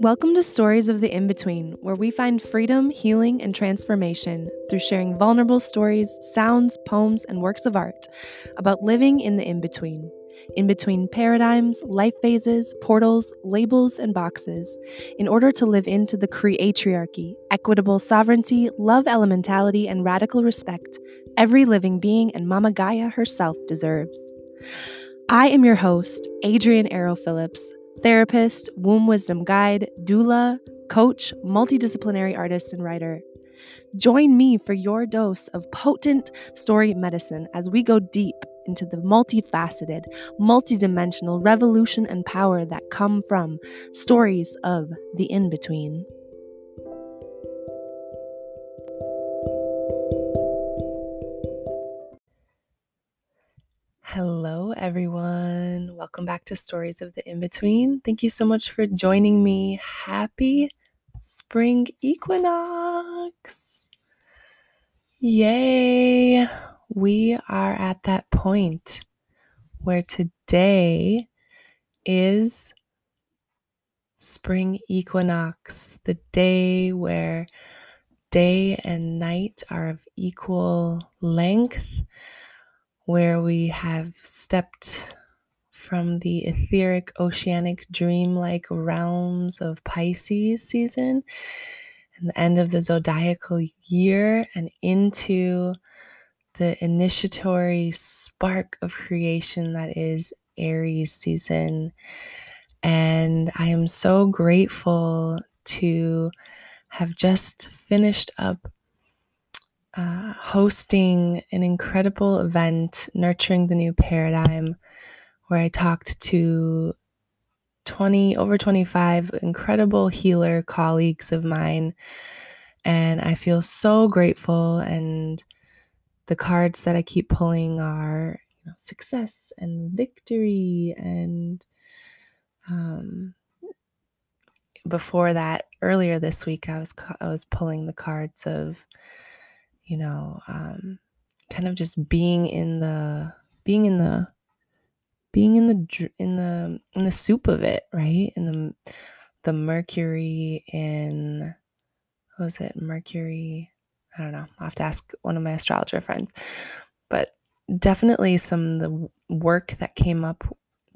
Welcome to Stories of the In Between, where we find freedom, healing, and transformation through sharing vulnerable stories, sounds, poems, and works of art about living in the in between. In between paradigms, life phases, portals, labels, and boxes, in order to live into the creatriarchy, equitable sovereignty, love elementality, and radical respect every living being and Mama Gaia herself deserves. I am your host, Adrian Arrow Phillips therapist, womb wisdom guide, doula, coach, multidisciplinary artist, and writer. Join me for your dose of potent story medicine as we go deep into the multifaceted, multidimensional revolution and power that come from stories of the in between. Hello, everyone. Welcome back to Stories of the In Between. Thank you so much for joining me. Happy spring equinox! Yay! We are at that point where today is spring equinox, the day where day and night are of equal length where we have stepped from the etheric, oceanic, dreamlike realms of Pisces season and the end of the zodiacal year and into the initiatory spark of creation that is Aries season. And I am so grateful to have just finished up uh, hosting an incredible event, Nurturing the New Paradigm, where I talked to 20, over 25 incredible healer colleagues of mine. And I feel so grateful. And the cards that I keep pulling are you know, success and victory. And um, before that, earlier this week, I was I was pulling the cards of you know, um, kind of just being in the being in the being in the in the in the soup of it, right? In the the Mercury in what was it? Mercury. I don't know. I'll have to ask one of my astrologer friends. But definitely some the work that came up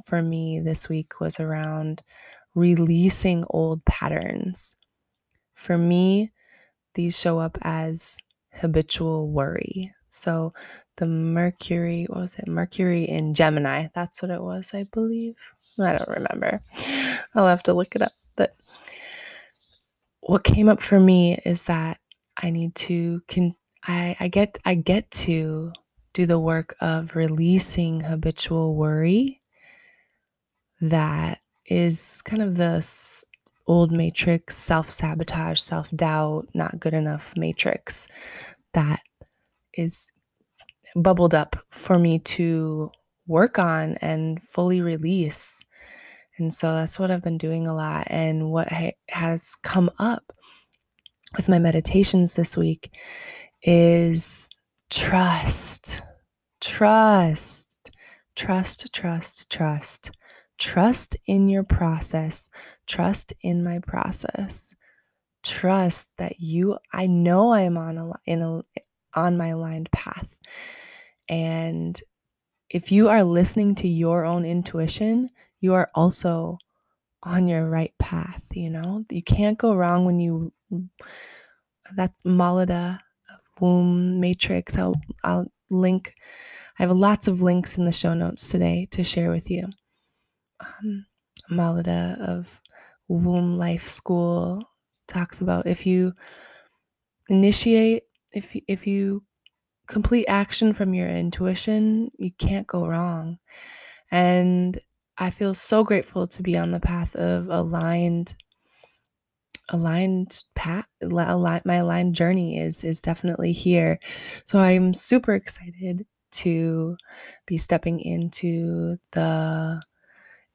for me this week was around releasing old patterns. For me, these show up as habitual worry. So the Mercury, what was it? Mercury in Gemini. That's what it was, I believe. I don't remember. I'll have to look it up. But what came up for me is that I need to can I, I get I get to do the work of releasing habitual worry that is kind of the old matrix, self sabotage, self doubt, not good enough matrix that is bubbled up for me to work on and fully release. And so that's what I've been doing a lot. And what ha- has come up with my meditations this week is trust, trust, trust, trust, trust. Trust in your process. Trust in my process. Trust that you, I know I'm on a, in a, on my aligned path. And if you are listening to your own intuition, you are also on your right path. You know, you can't go wrong when you, that's Malada womb matrix. I'll, I'll link, I have lots of links in the show notes today to share with you um, Malada of Womb Life School talks about if you initiate, if if you complete action from your intuition, you can't go wrong. And I feel so grateful to be on the path of aligned aligned path aligned, my aligned journey is is definitely here so i'm super excited to be stepping into the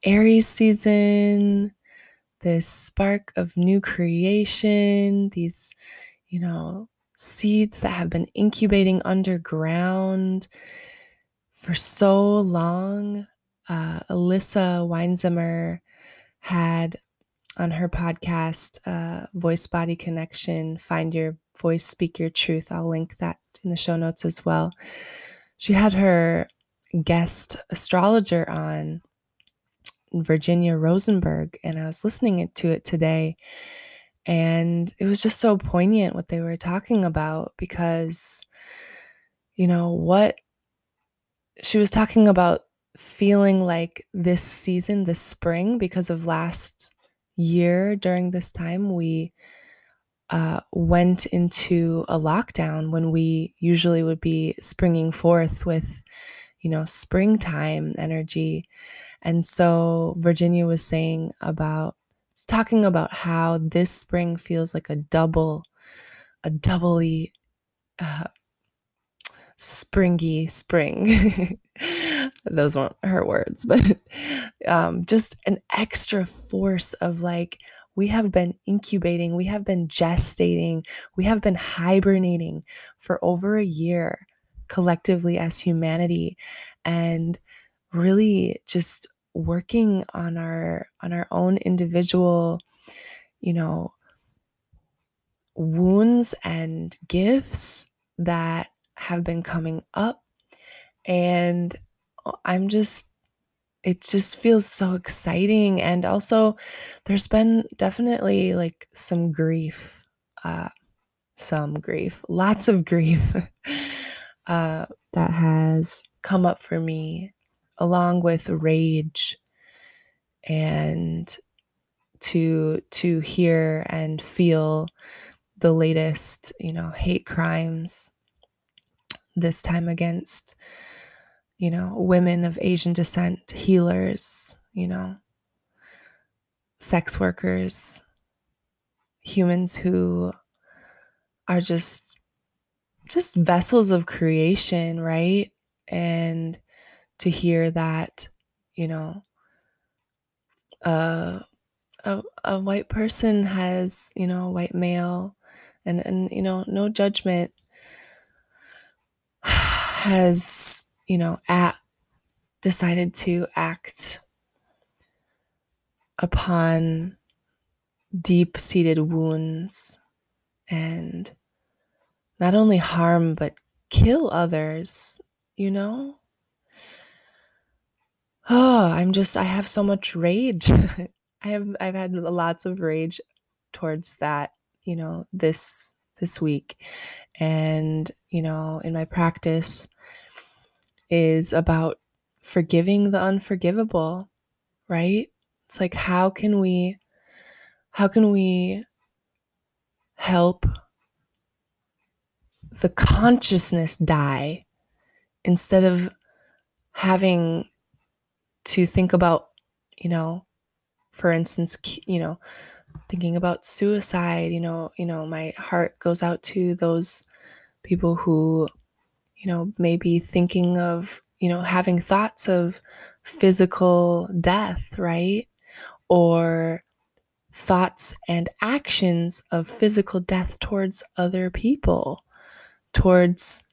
Aries season, this spark of new creation, these, you know, seeds that have been incubating underground for so long. Uh, Elissa Weinzimmer had on her podcast, uh, Voice Body Connection, Find Your Voice, Speak Your Truth. I'll link that in the show notes as well. She had her guest astrologer on, Virginia Rosenberg, and I was listening to it today. And it was just so poignant what they were talking about because, you know, what she was talking about feeling like this season, this spring, because of last year during this time, we uh, went into a lockdown when we usually would be springing forth with, you know, springtime energy. And so Virginia was saying about, talking about how this spring feels like a double, a doubly uh, springy spring. Those weren't her words, but um, just an extra force of like, we have been incubating, we have been gestating, we have been hibernating for over a year collectively as humanity and really just working on our on our own individual you know wounds and gifts that have been coming up. And uh, I'm just it just feels so exciting. And also there's been definitely like some grief uh some grief lots of grief uh that has come up for me along with rage and to to hear and feel the latest you know hate crimes this time against you know, women of Asian descent, healers, you know, sex workers, humans who are just just vessels of creation, right? And to hear that, you know, a a white person has, you know, a white male and and you know, no judgment has you know, at, decided to act upon deep seated wounds and not only harm but kill others, you know? Oh, I'm just I have so much rage. I have I've had lots of rage towards that, you know, this this week. And, you know, in my practice, is about forgiving the unforgivable, right? It's like how can we how can we help the consciousness die instead of having to think about, you know, for instance, you know, thinking about suicide, you know, you know, my heart goes out to those people who you know, maybe thinking of, you know, having thoughts of physical death, right? Or thoughts and actions of physical death towards other people, towards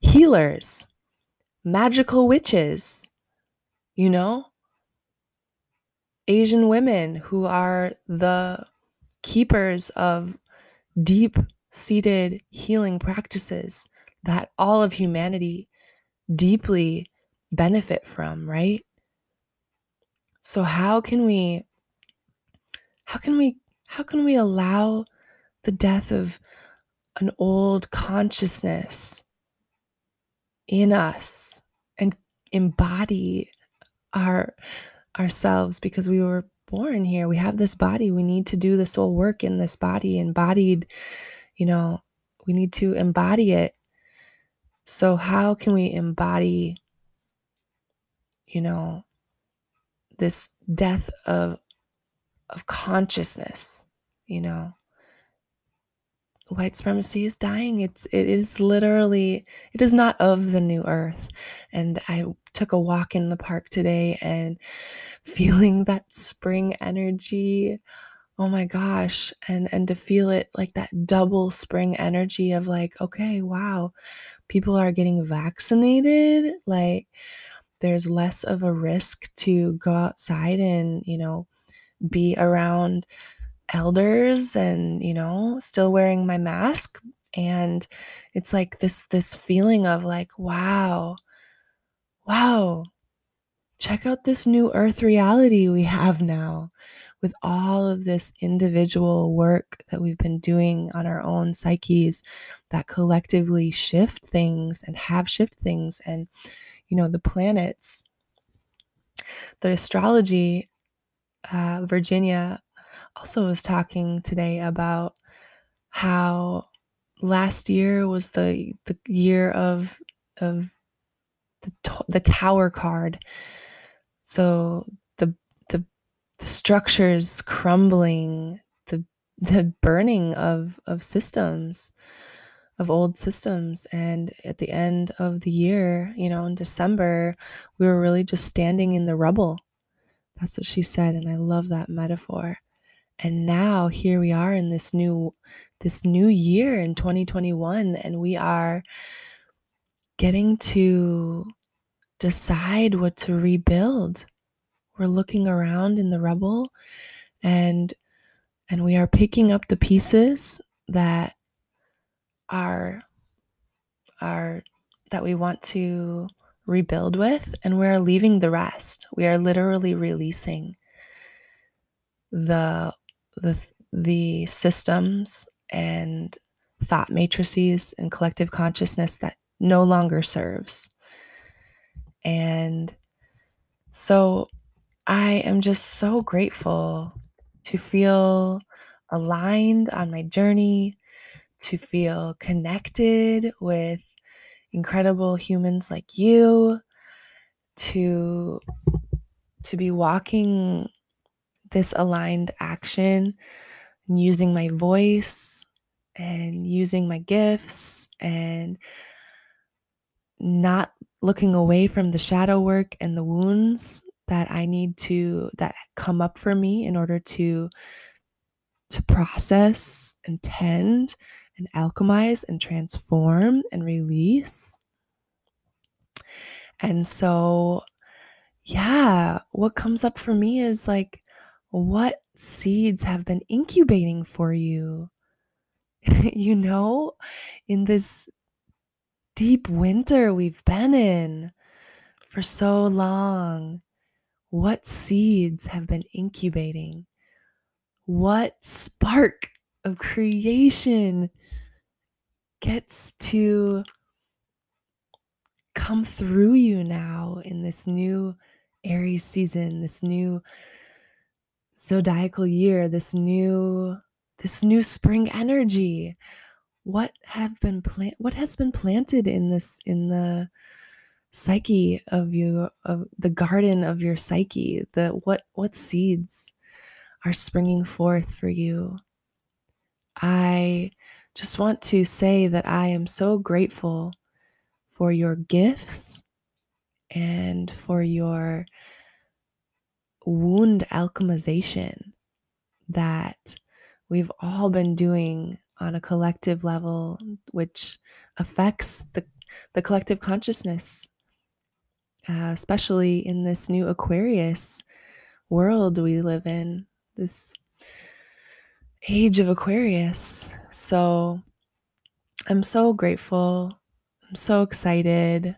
healers, magical witches, you know? Asian women who are the keepers of deep seated healing practices that all of humanity deeply benefit from, right? So how can we how can we how can we allow the death of an old consciousness in us and embody our ourselves because we were born here we have this body we need to do the soul work in this body embodied you know we need to embody it so, how can we embody, you know, this death of, of consciousness, you know? White supremacy is dying. It's it is literally it is not of the new earth. And I took a walk in the park today and feeling that spring energy oh my gosh and and to feel it like that double spring energy of like okay wow people are getting vaccinated, like there's less of a risk to go outside and, you know, be around elders and, you know, still wearing my mask. And it's like this this feeling of like, wow, wow, check out this new earth reality we have now with all of this individual work that we've been doing on our own psyches that collectively shift things and have shift things. And you know the planets the astrology uh, virginia also was talking today about how last year was the the year of of the, the tower card. So the the the structures crumbling the the burning of of systems of old systems. And at the end of the year you know in december we were really just standing in the rubble. That's what she said and i love that metaphor. And now here we are in this new this new year in 2021 and we are getting to decide what to rebuild. We're looking around in the rubble and and we are picking up the pieces that are are that we want to rebuild with and we're leaving the rest. We are literally releasing the the the systems and thought matrices and collective consciousness that no longer serves. And so I am just so grateful to feel aligned on my journey, to feel connected with incredible humans like you, to to be walking this aligned action and using my voice and using my gifts and not looking away from the shadow work and the wounds that I need to that come up for me in order to to process and tend and alchemize and transform and release. And so yeah, what comes up for me is like what seeds have been incubating for you. you know, in this deep winter we've been in for so long, what seeds have been incubating? What spark of creation gets to come through you now in this new Aries season, this new zodiacal year, this new this new spring energy. What have been plant what has been planted in this in the psyche of you of the garden of your psyche the what what seeds are springing forth for you? I just want to say that i am so grateful for your gifts and for your wound alchemization that we've all been doing on a collective level, which affects the, the collective consciousness, uh, especially in this new Aquarius world we live in, this age of Aquarius. So I'm so grateful. I'm so excited.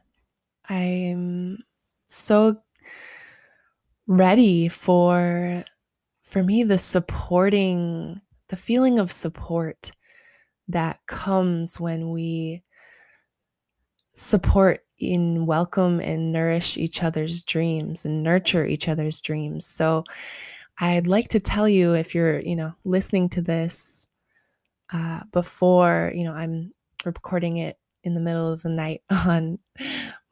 I'm so ready for for me the supporting the feeling of support that comes when we support in welcome and nourish each other's dreams and nurture each other's dreams. So i'd like to tell you if you're you know listening to this uh, before you know i'm recording it in the middle of the night on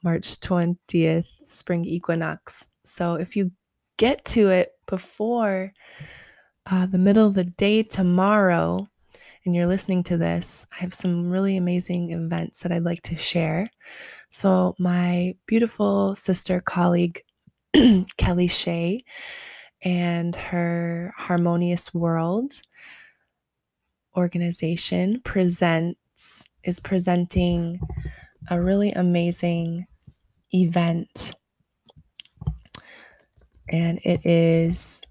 march 20th spring equinox. So if you get to it before uh, the middle of the day tomorrow and you're listening to this, I have some really amazing events that I'd like to share. So, my beautiful sister colleague, Kelly Shea, and her Harmonious World organization presents is presenting a really amazing event and it is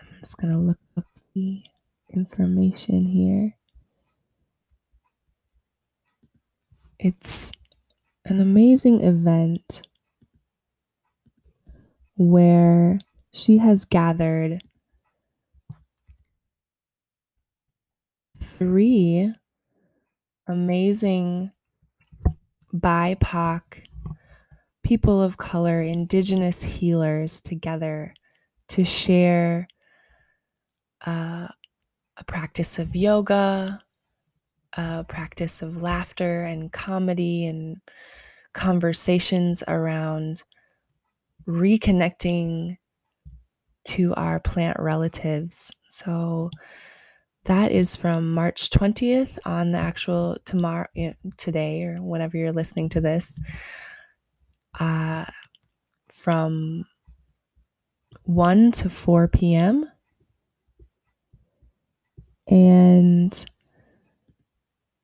i'm Just going to look up the information here. It's an amazing event where she has gathered three amazing BIPOC people of color, indigenous healers together to share uh, a practice of yoga, a practice of laughter and comedy and conversations around reconnecting to our plant relatives. So that is from March 20th on the actual tomorrow, today, or whenever you're listening to this, uh, from 1 to 4 p.m. And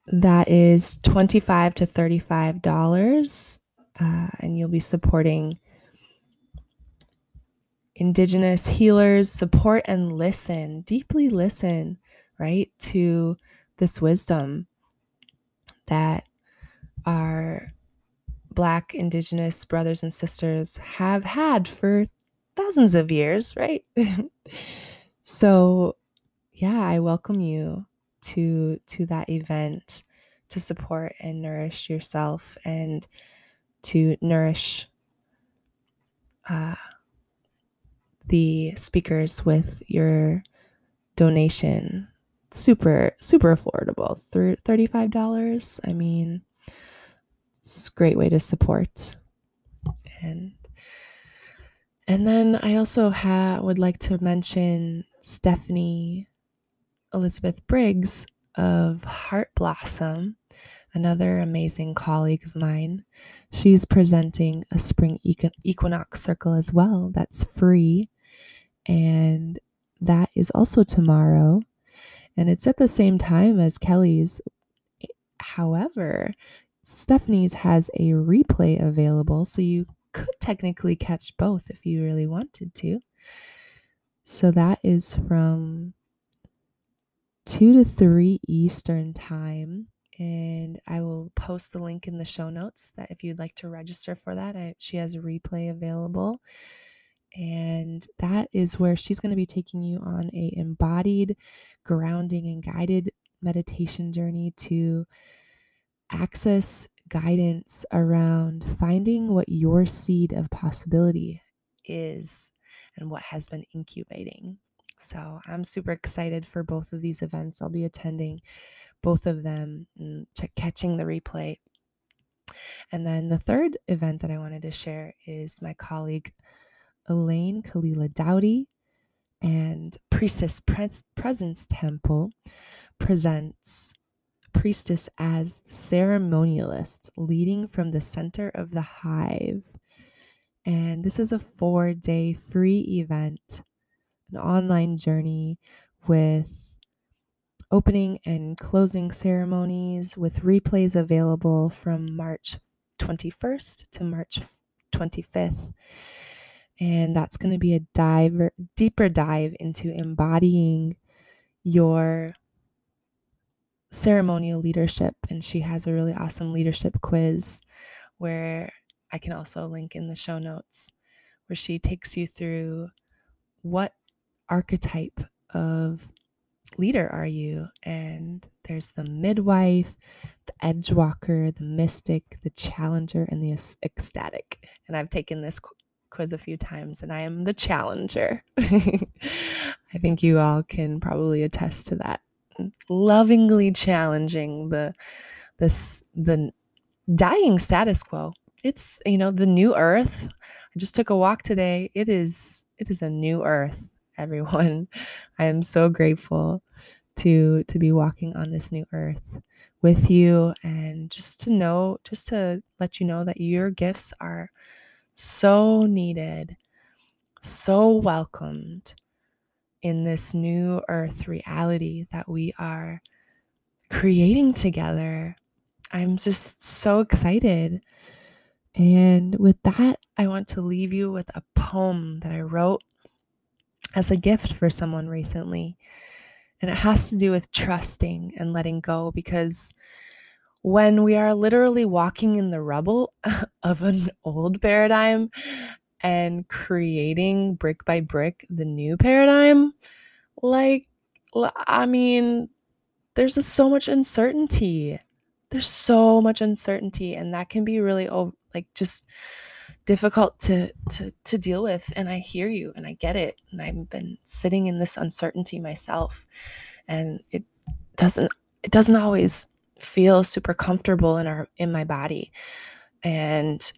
that is 25 to $35. Uh, and you'll be supporting Indigenous healers, support and listen, deeply listen, right, to this wisdom that our Black Indigenous brothers and sisters have had for thousands of years, right? so, yeah, I welcome you to to that event to support and nourish yourself and to nourish uh, the speakers with your donation. Super, super affordable. $35. I mean, it's a great way to support. And and then I also ha- would like to mention Stephanie Elizabeth Briggs of Heart Blossom, another amazing colleague of mine. She's presenting a spring equinox circle as well that's free. And that is also tomorrow. And it's at the same time as Kelly's. However, Stephanie's has a replay available, so you could technically catch both if you really wanted to. So that is from 2 to 3 Eastern Time. And I will post the link in the show notes that if you'd like to register for that, I, she has a replay available. And that is where she's going to be taking you on a embodied grounding and guided meditation journey to access guidance around finding what your seed of possibility is and what has been incubating. So I'm super excited for both of these events. I'll be attending both of them mm, and catching the replay. And then the third event that I wanted to share is my colleague Elaine Kalila Dowdy and Priestess Pres- Presence Temple presents Priestess as ceremonialist leading from the center of the hive. And this is a four day free event, an online journey with opening and closing ceremonies with replays available from March 21st to March 25th. And that's going to be a dive, deeper dive into embodying your ceremonial leadership. And she has a really awesome leadership quiz where I can also link in the show notes, where she takes you through what archetype of leader are you? And there's the midwife, the edge walker, the mystic, the challenger, and the ecstatic. And I've taken this quiz a few times and I am the challenger. I think you all can probably attest to that. Lovingly challenging the this the dying status quo. It's you know the new earth. I just took a walk today. It is it is a new earth, everyone. I am so grateful to to be walking on this new earth with you and just to know just to let you know that your gifts are so needed, so welcomed in this new earth reality that we are creating together. I'm just so excited. And with that, I want to leave you with a poem that I wrote as a gift for someone recently. And it has to do with trusting and letting go because when we are literally walking in the rubble of an old paradigm and creating brick by brick the new paradigm, like, I mean, there's just so much uncertainty. There's so much uncertainty, and that can be really, like, just difficult to to to deal with and i hear you and i get it and i've been sitting in this uncertainty myself and it doesn't it doesn't always feel super comfortable in our in my body and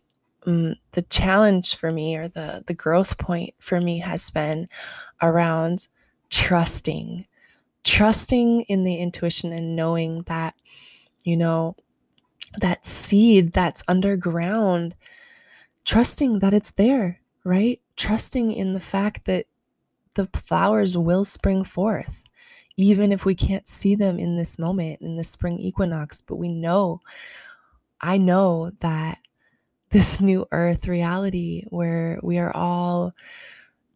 um, the challenge for me or the the growth point for me has been around trusting trusting in the intuition and knowing that you know that seed that's underground trusting that it's there, right? Trusting in the fact that the flowers will spring forth, even if we can't see them in this moment, in the spring equinox. But we know, I know that this new earth reality where we are all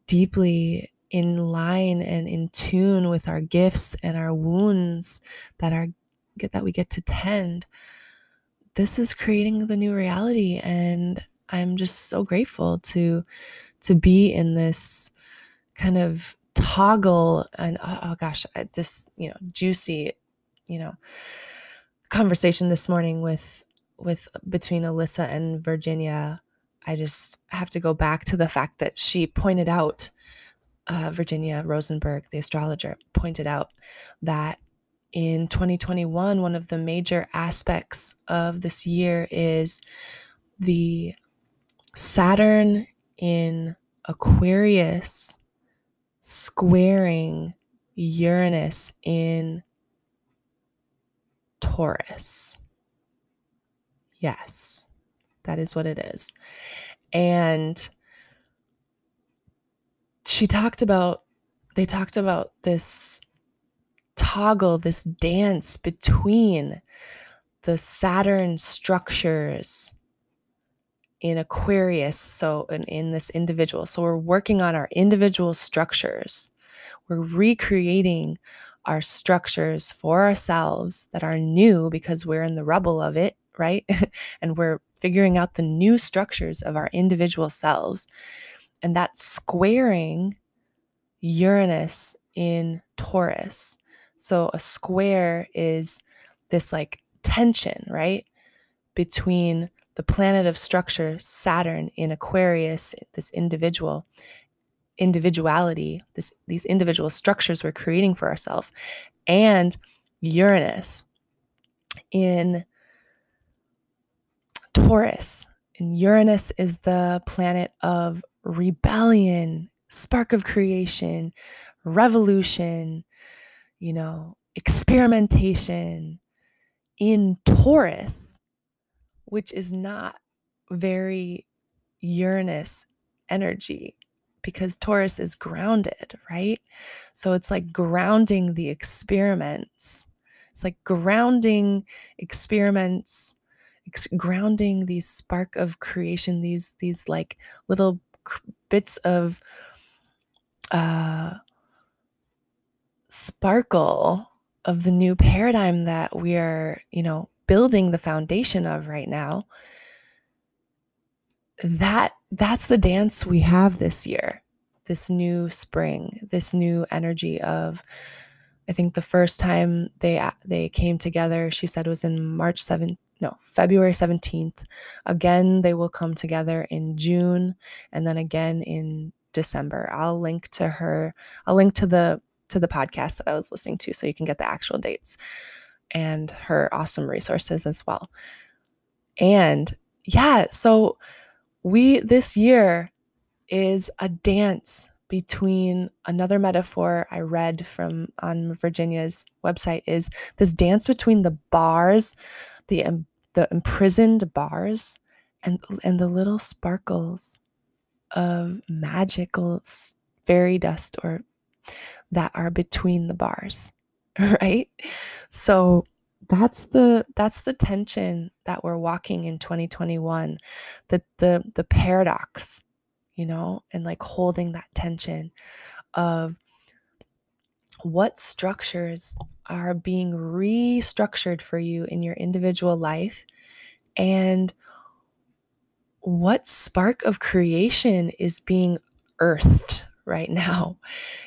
deeply in line and in tune with our gifts and our wounds that are that we get to tend this is creating the new reality and I'm just so grateful to to be in this kind of toggle and oh, oh gosh, this you know juicy, you know, conversation this morning with with between Elissa and Virginia. I just have to go back to the fact that she pointed out uh, Virginia Rosenberg, the astrologer, pointed out that in 2021, one of the major aspects of this year is the Saturn in Aquarius squaring Uranus in Taurus. Yes, that is what it is. And she talked about, they talked about this toggle, this dance between the Saturn structures in Aquarius, so in, in this individual. So we're working on our individual structures. We're recreating our structures for ourselves that are new because we're in the rubble of it, right? and we're figuring out the new structures of our individual selves. And that's squaring Uranus in Taurus. So a square is this like tension, right? Between the planet of structure, Saturn in Aquarius, this individual individuality, this these individual structures we're creating for ourselves, and Uranus in Taurus. And Uranus is the planet of rebellion, spark of creation, revolution, you know, experimentation. In Taurus, which is not very Uranus energy because Taurus is grounded, right? So it's like grounding the experiments. It's like grounding experiments, ex- grounding these spark of creation, these these like little bits of uh sparkle of the new paradigm that we are, you know, building the foundation of right now that that's the dance we have this year. This new spring this new energy of i think the first time they they came together she said was in march 7th no february 17th again they will come together in june and then again in december. I'll link to her i'll link to the to the podcast that i was listening to so you can get the actual dates and her awesome resources as well. And yeah, so we this year is a dance between another metaphor I read from on Virginia's website is this dance between the bars, the the imprisoned bars and and the little sparkles of magical fairy dust or that are between the bars. right? So that's the that's the tension that we're walking in 2021 the the the paradox you know and like holding that tension of what structures are being restructured for you in your individual life and what spark of creation is being earthed right now,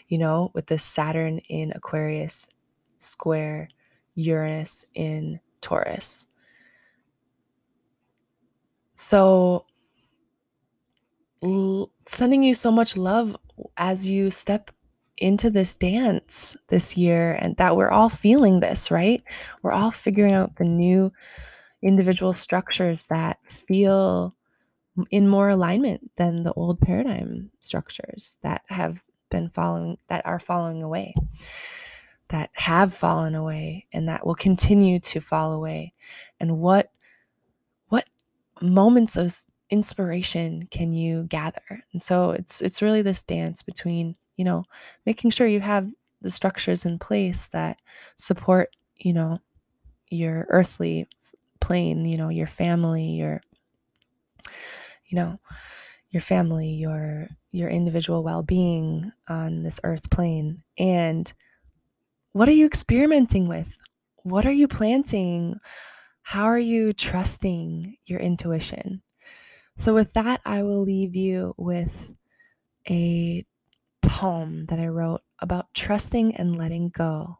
you know, with the Saturn in Aquarius square Uranus in Taurus. So, l- sending you so much love as you step into this dance this year, and that we're all feeling this, right? We're all figuring out the new individual structures that feel in more alignment than the old paradigm structures that have been following that are following away that have fallen away and that will continue to fall away. And what what moments of inspiration can you gather? And so it's it's really this dance between you know making sure you have the structures in place that support you know your earthly plane you know your family your you know your family your your individual well-being on this earth plane. And what are you experimenting with? What are you planting? How are you trusting your intuition? So with that i will leave you with a poem that i wrote about trusting and letting go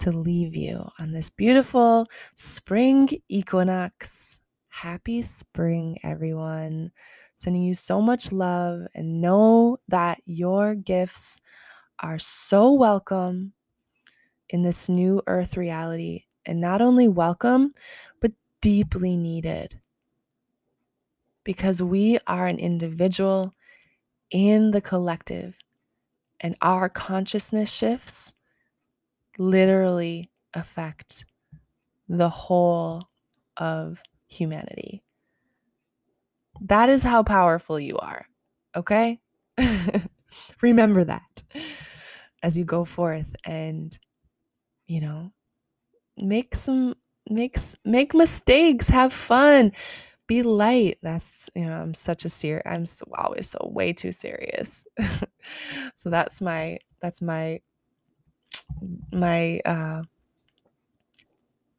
to leave you on this beautiful spring equinox. Happy spring, everyone. Sending you so much love and know that your gifts are so welcome in this new earth reality. And not only welcome, but deeply needed. Because we are an individual in the collective, and our consciousness shifts literally affect the whole of humanity. That is how powerful you are. Okay? Remember that as you go forth and you know, make some makes make mistakes, have fun, be light. That's you know, I'm such a serious. I'm so, always so way too serious. so that's my that's my my uh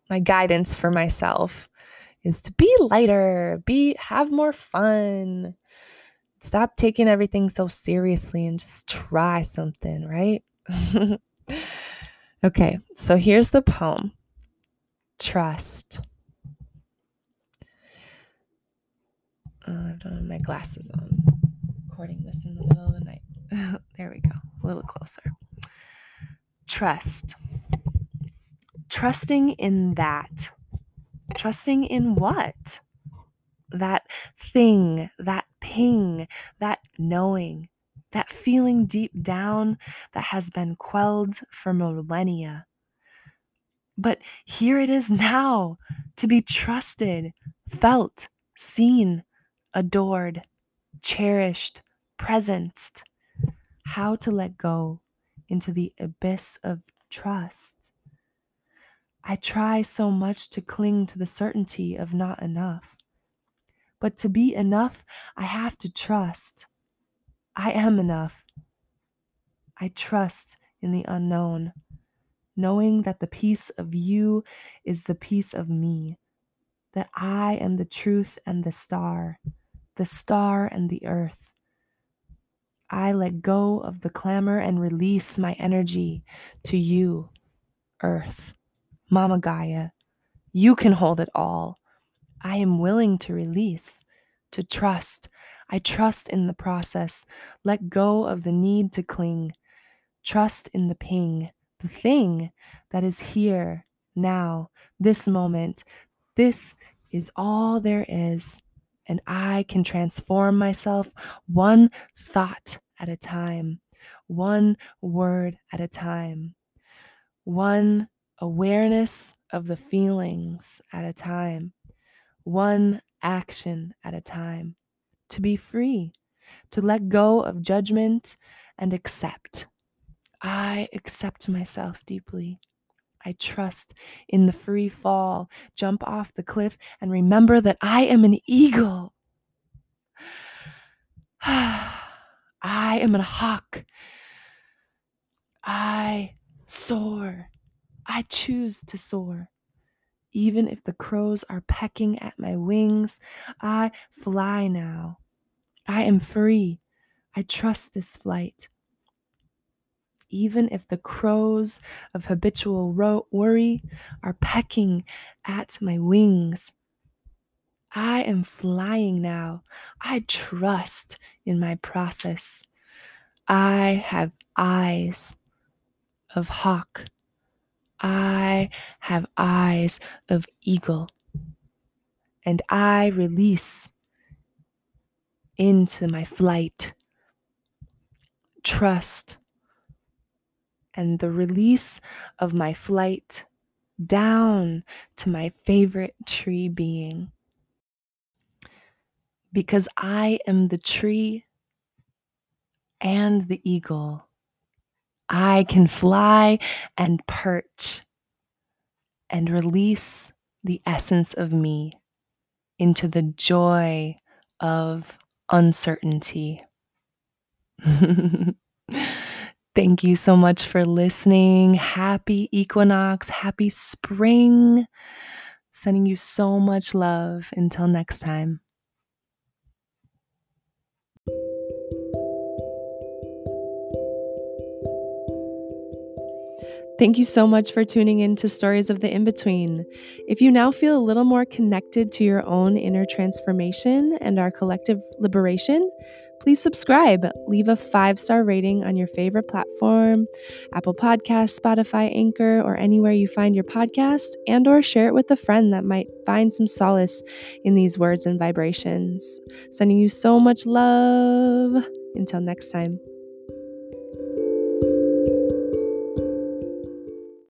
my guidance for myself is to be lighter, be have more fun. Stop taking everything so seriously and just try something, right? okay, so here's the poem. Trust. Oh, I don't have my glasses on. Recording this in the middle of the night. there we go. A little closer. Trust. Trusting in that Trusting in what? That thing, that ping, that knowing, that feeling deep down that has been quelled for millennia. But here it is now to be trusted, felt, seen, adored, cherished, presenced. How to let go into the abyss of trust. I try so much to cling to the certainty of not enough. But to be enough, I have to trust. I am enough. I trust in the unknown, knowing that the peace of you is the peace of me, that I am the truth and the star, the star and the earth. I let go of the clamor and release my energy to you, earth. Mama Gaia, you can hold it all. I am willing to release, to trust. I trust in the process. Let go of the need to cling. Trust in the ping, the thing that is here, now, this moment. This is all there is. And I can transform myself one thought at a time, one word at a time, one awareness of the feelings at a time, one action at a time, to be free, to let go of judgment and accept. I accept myself deeply. I trust in the free fall, jump off the cliff, and remember that I am an eagle. I am a hawk I soar. I choose to soar. Even if the crows are pecking at my wings, I fly now. I am free. I trust this flight. Even if the crows of habitual ro- worry are pecking at my wings, I am flying now. I trust in my process. I have eyes of hawk. I have eyes of eagle. And I release into my flight trust and the release of my flight down to my favorite tree being. Because I am the tree and the eagle. I can fly and perch and release the essence of me into the joy of uncertainty. Thank you so much for listening. Happy equinox, happy spring. Sending you so much love. Until next time. Thank you so much for tuning in to Stories of the In Between. If you now feel a little more connected to your own inner transformation and our collective liberation, please subscribe. Leave a five star rating on your favorite platform, Apple Podcast, Spotify, Anchor, or anywhere you find your podcast, and or share it with a friend that might find some solace in these words and vibrations. Sending you so much love. Until next time.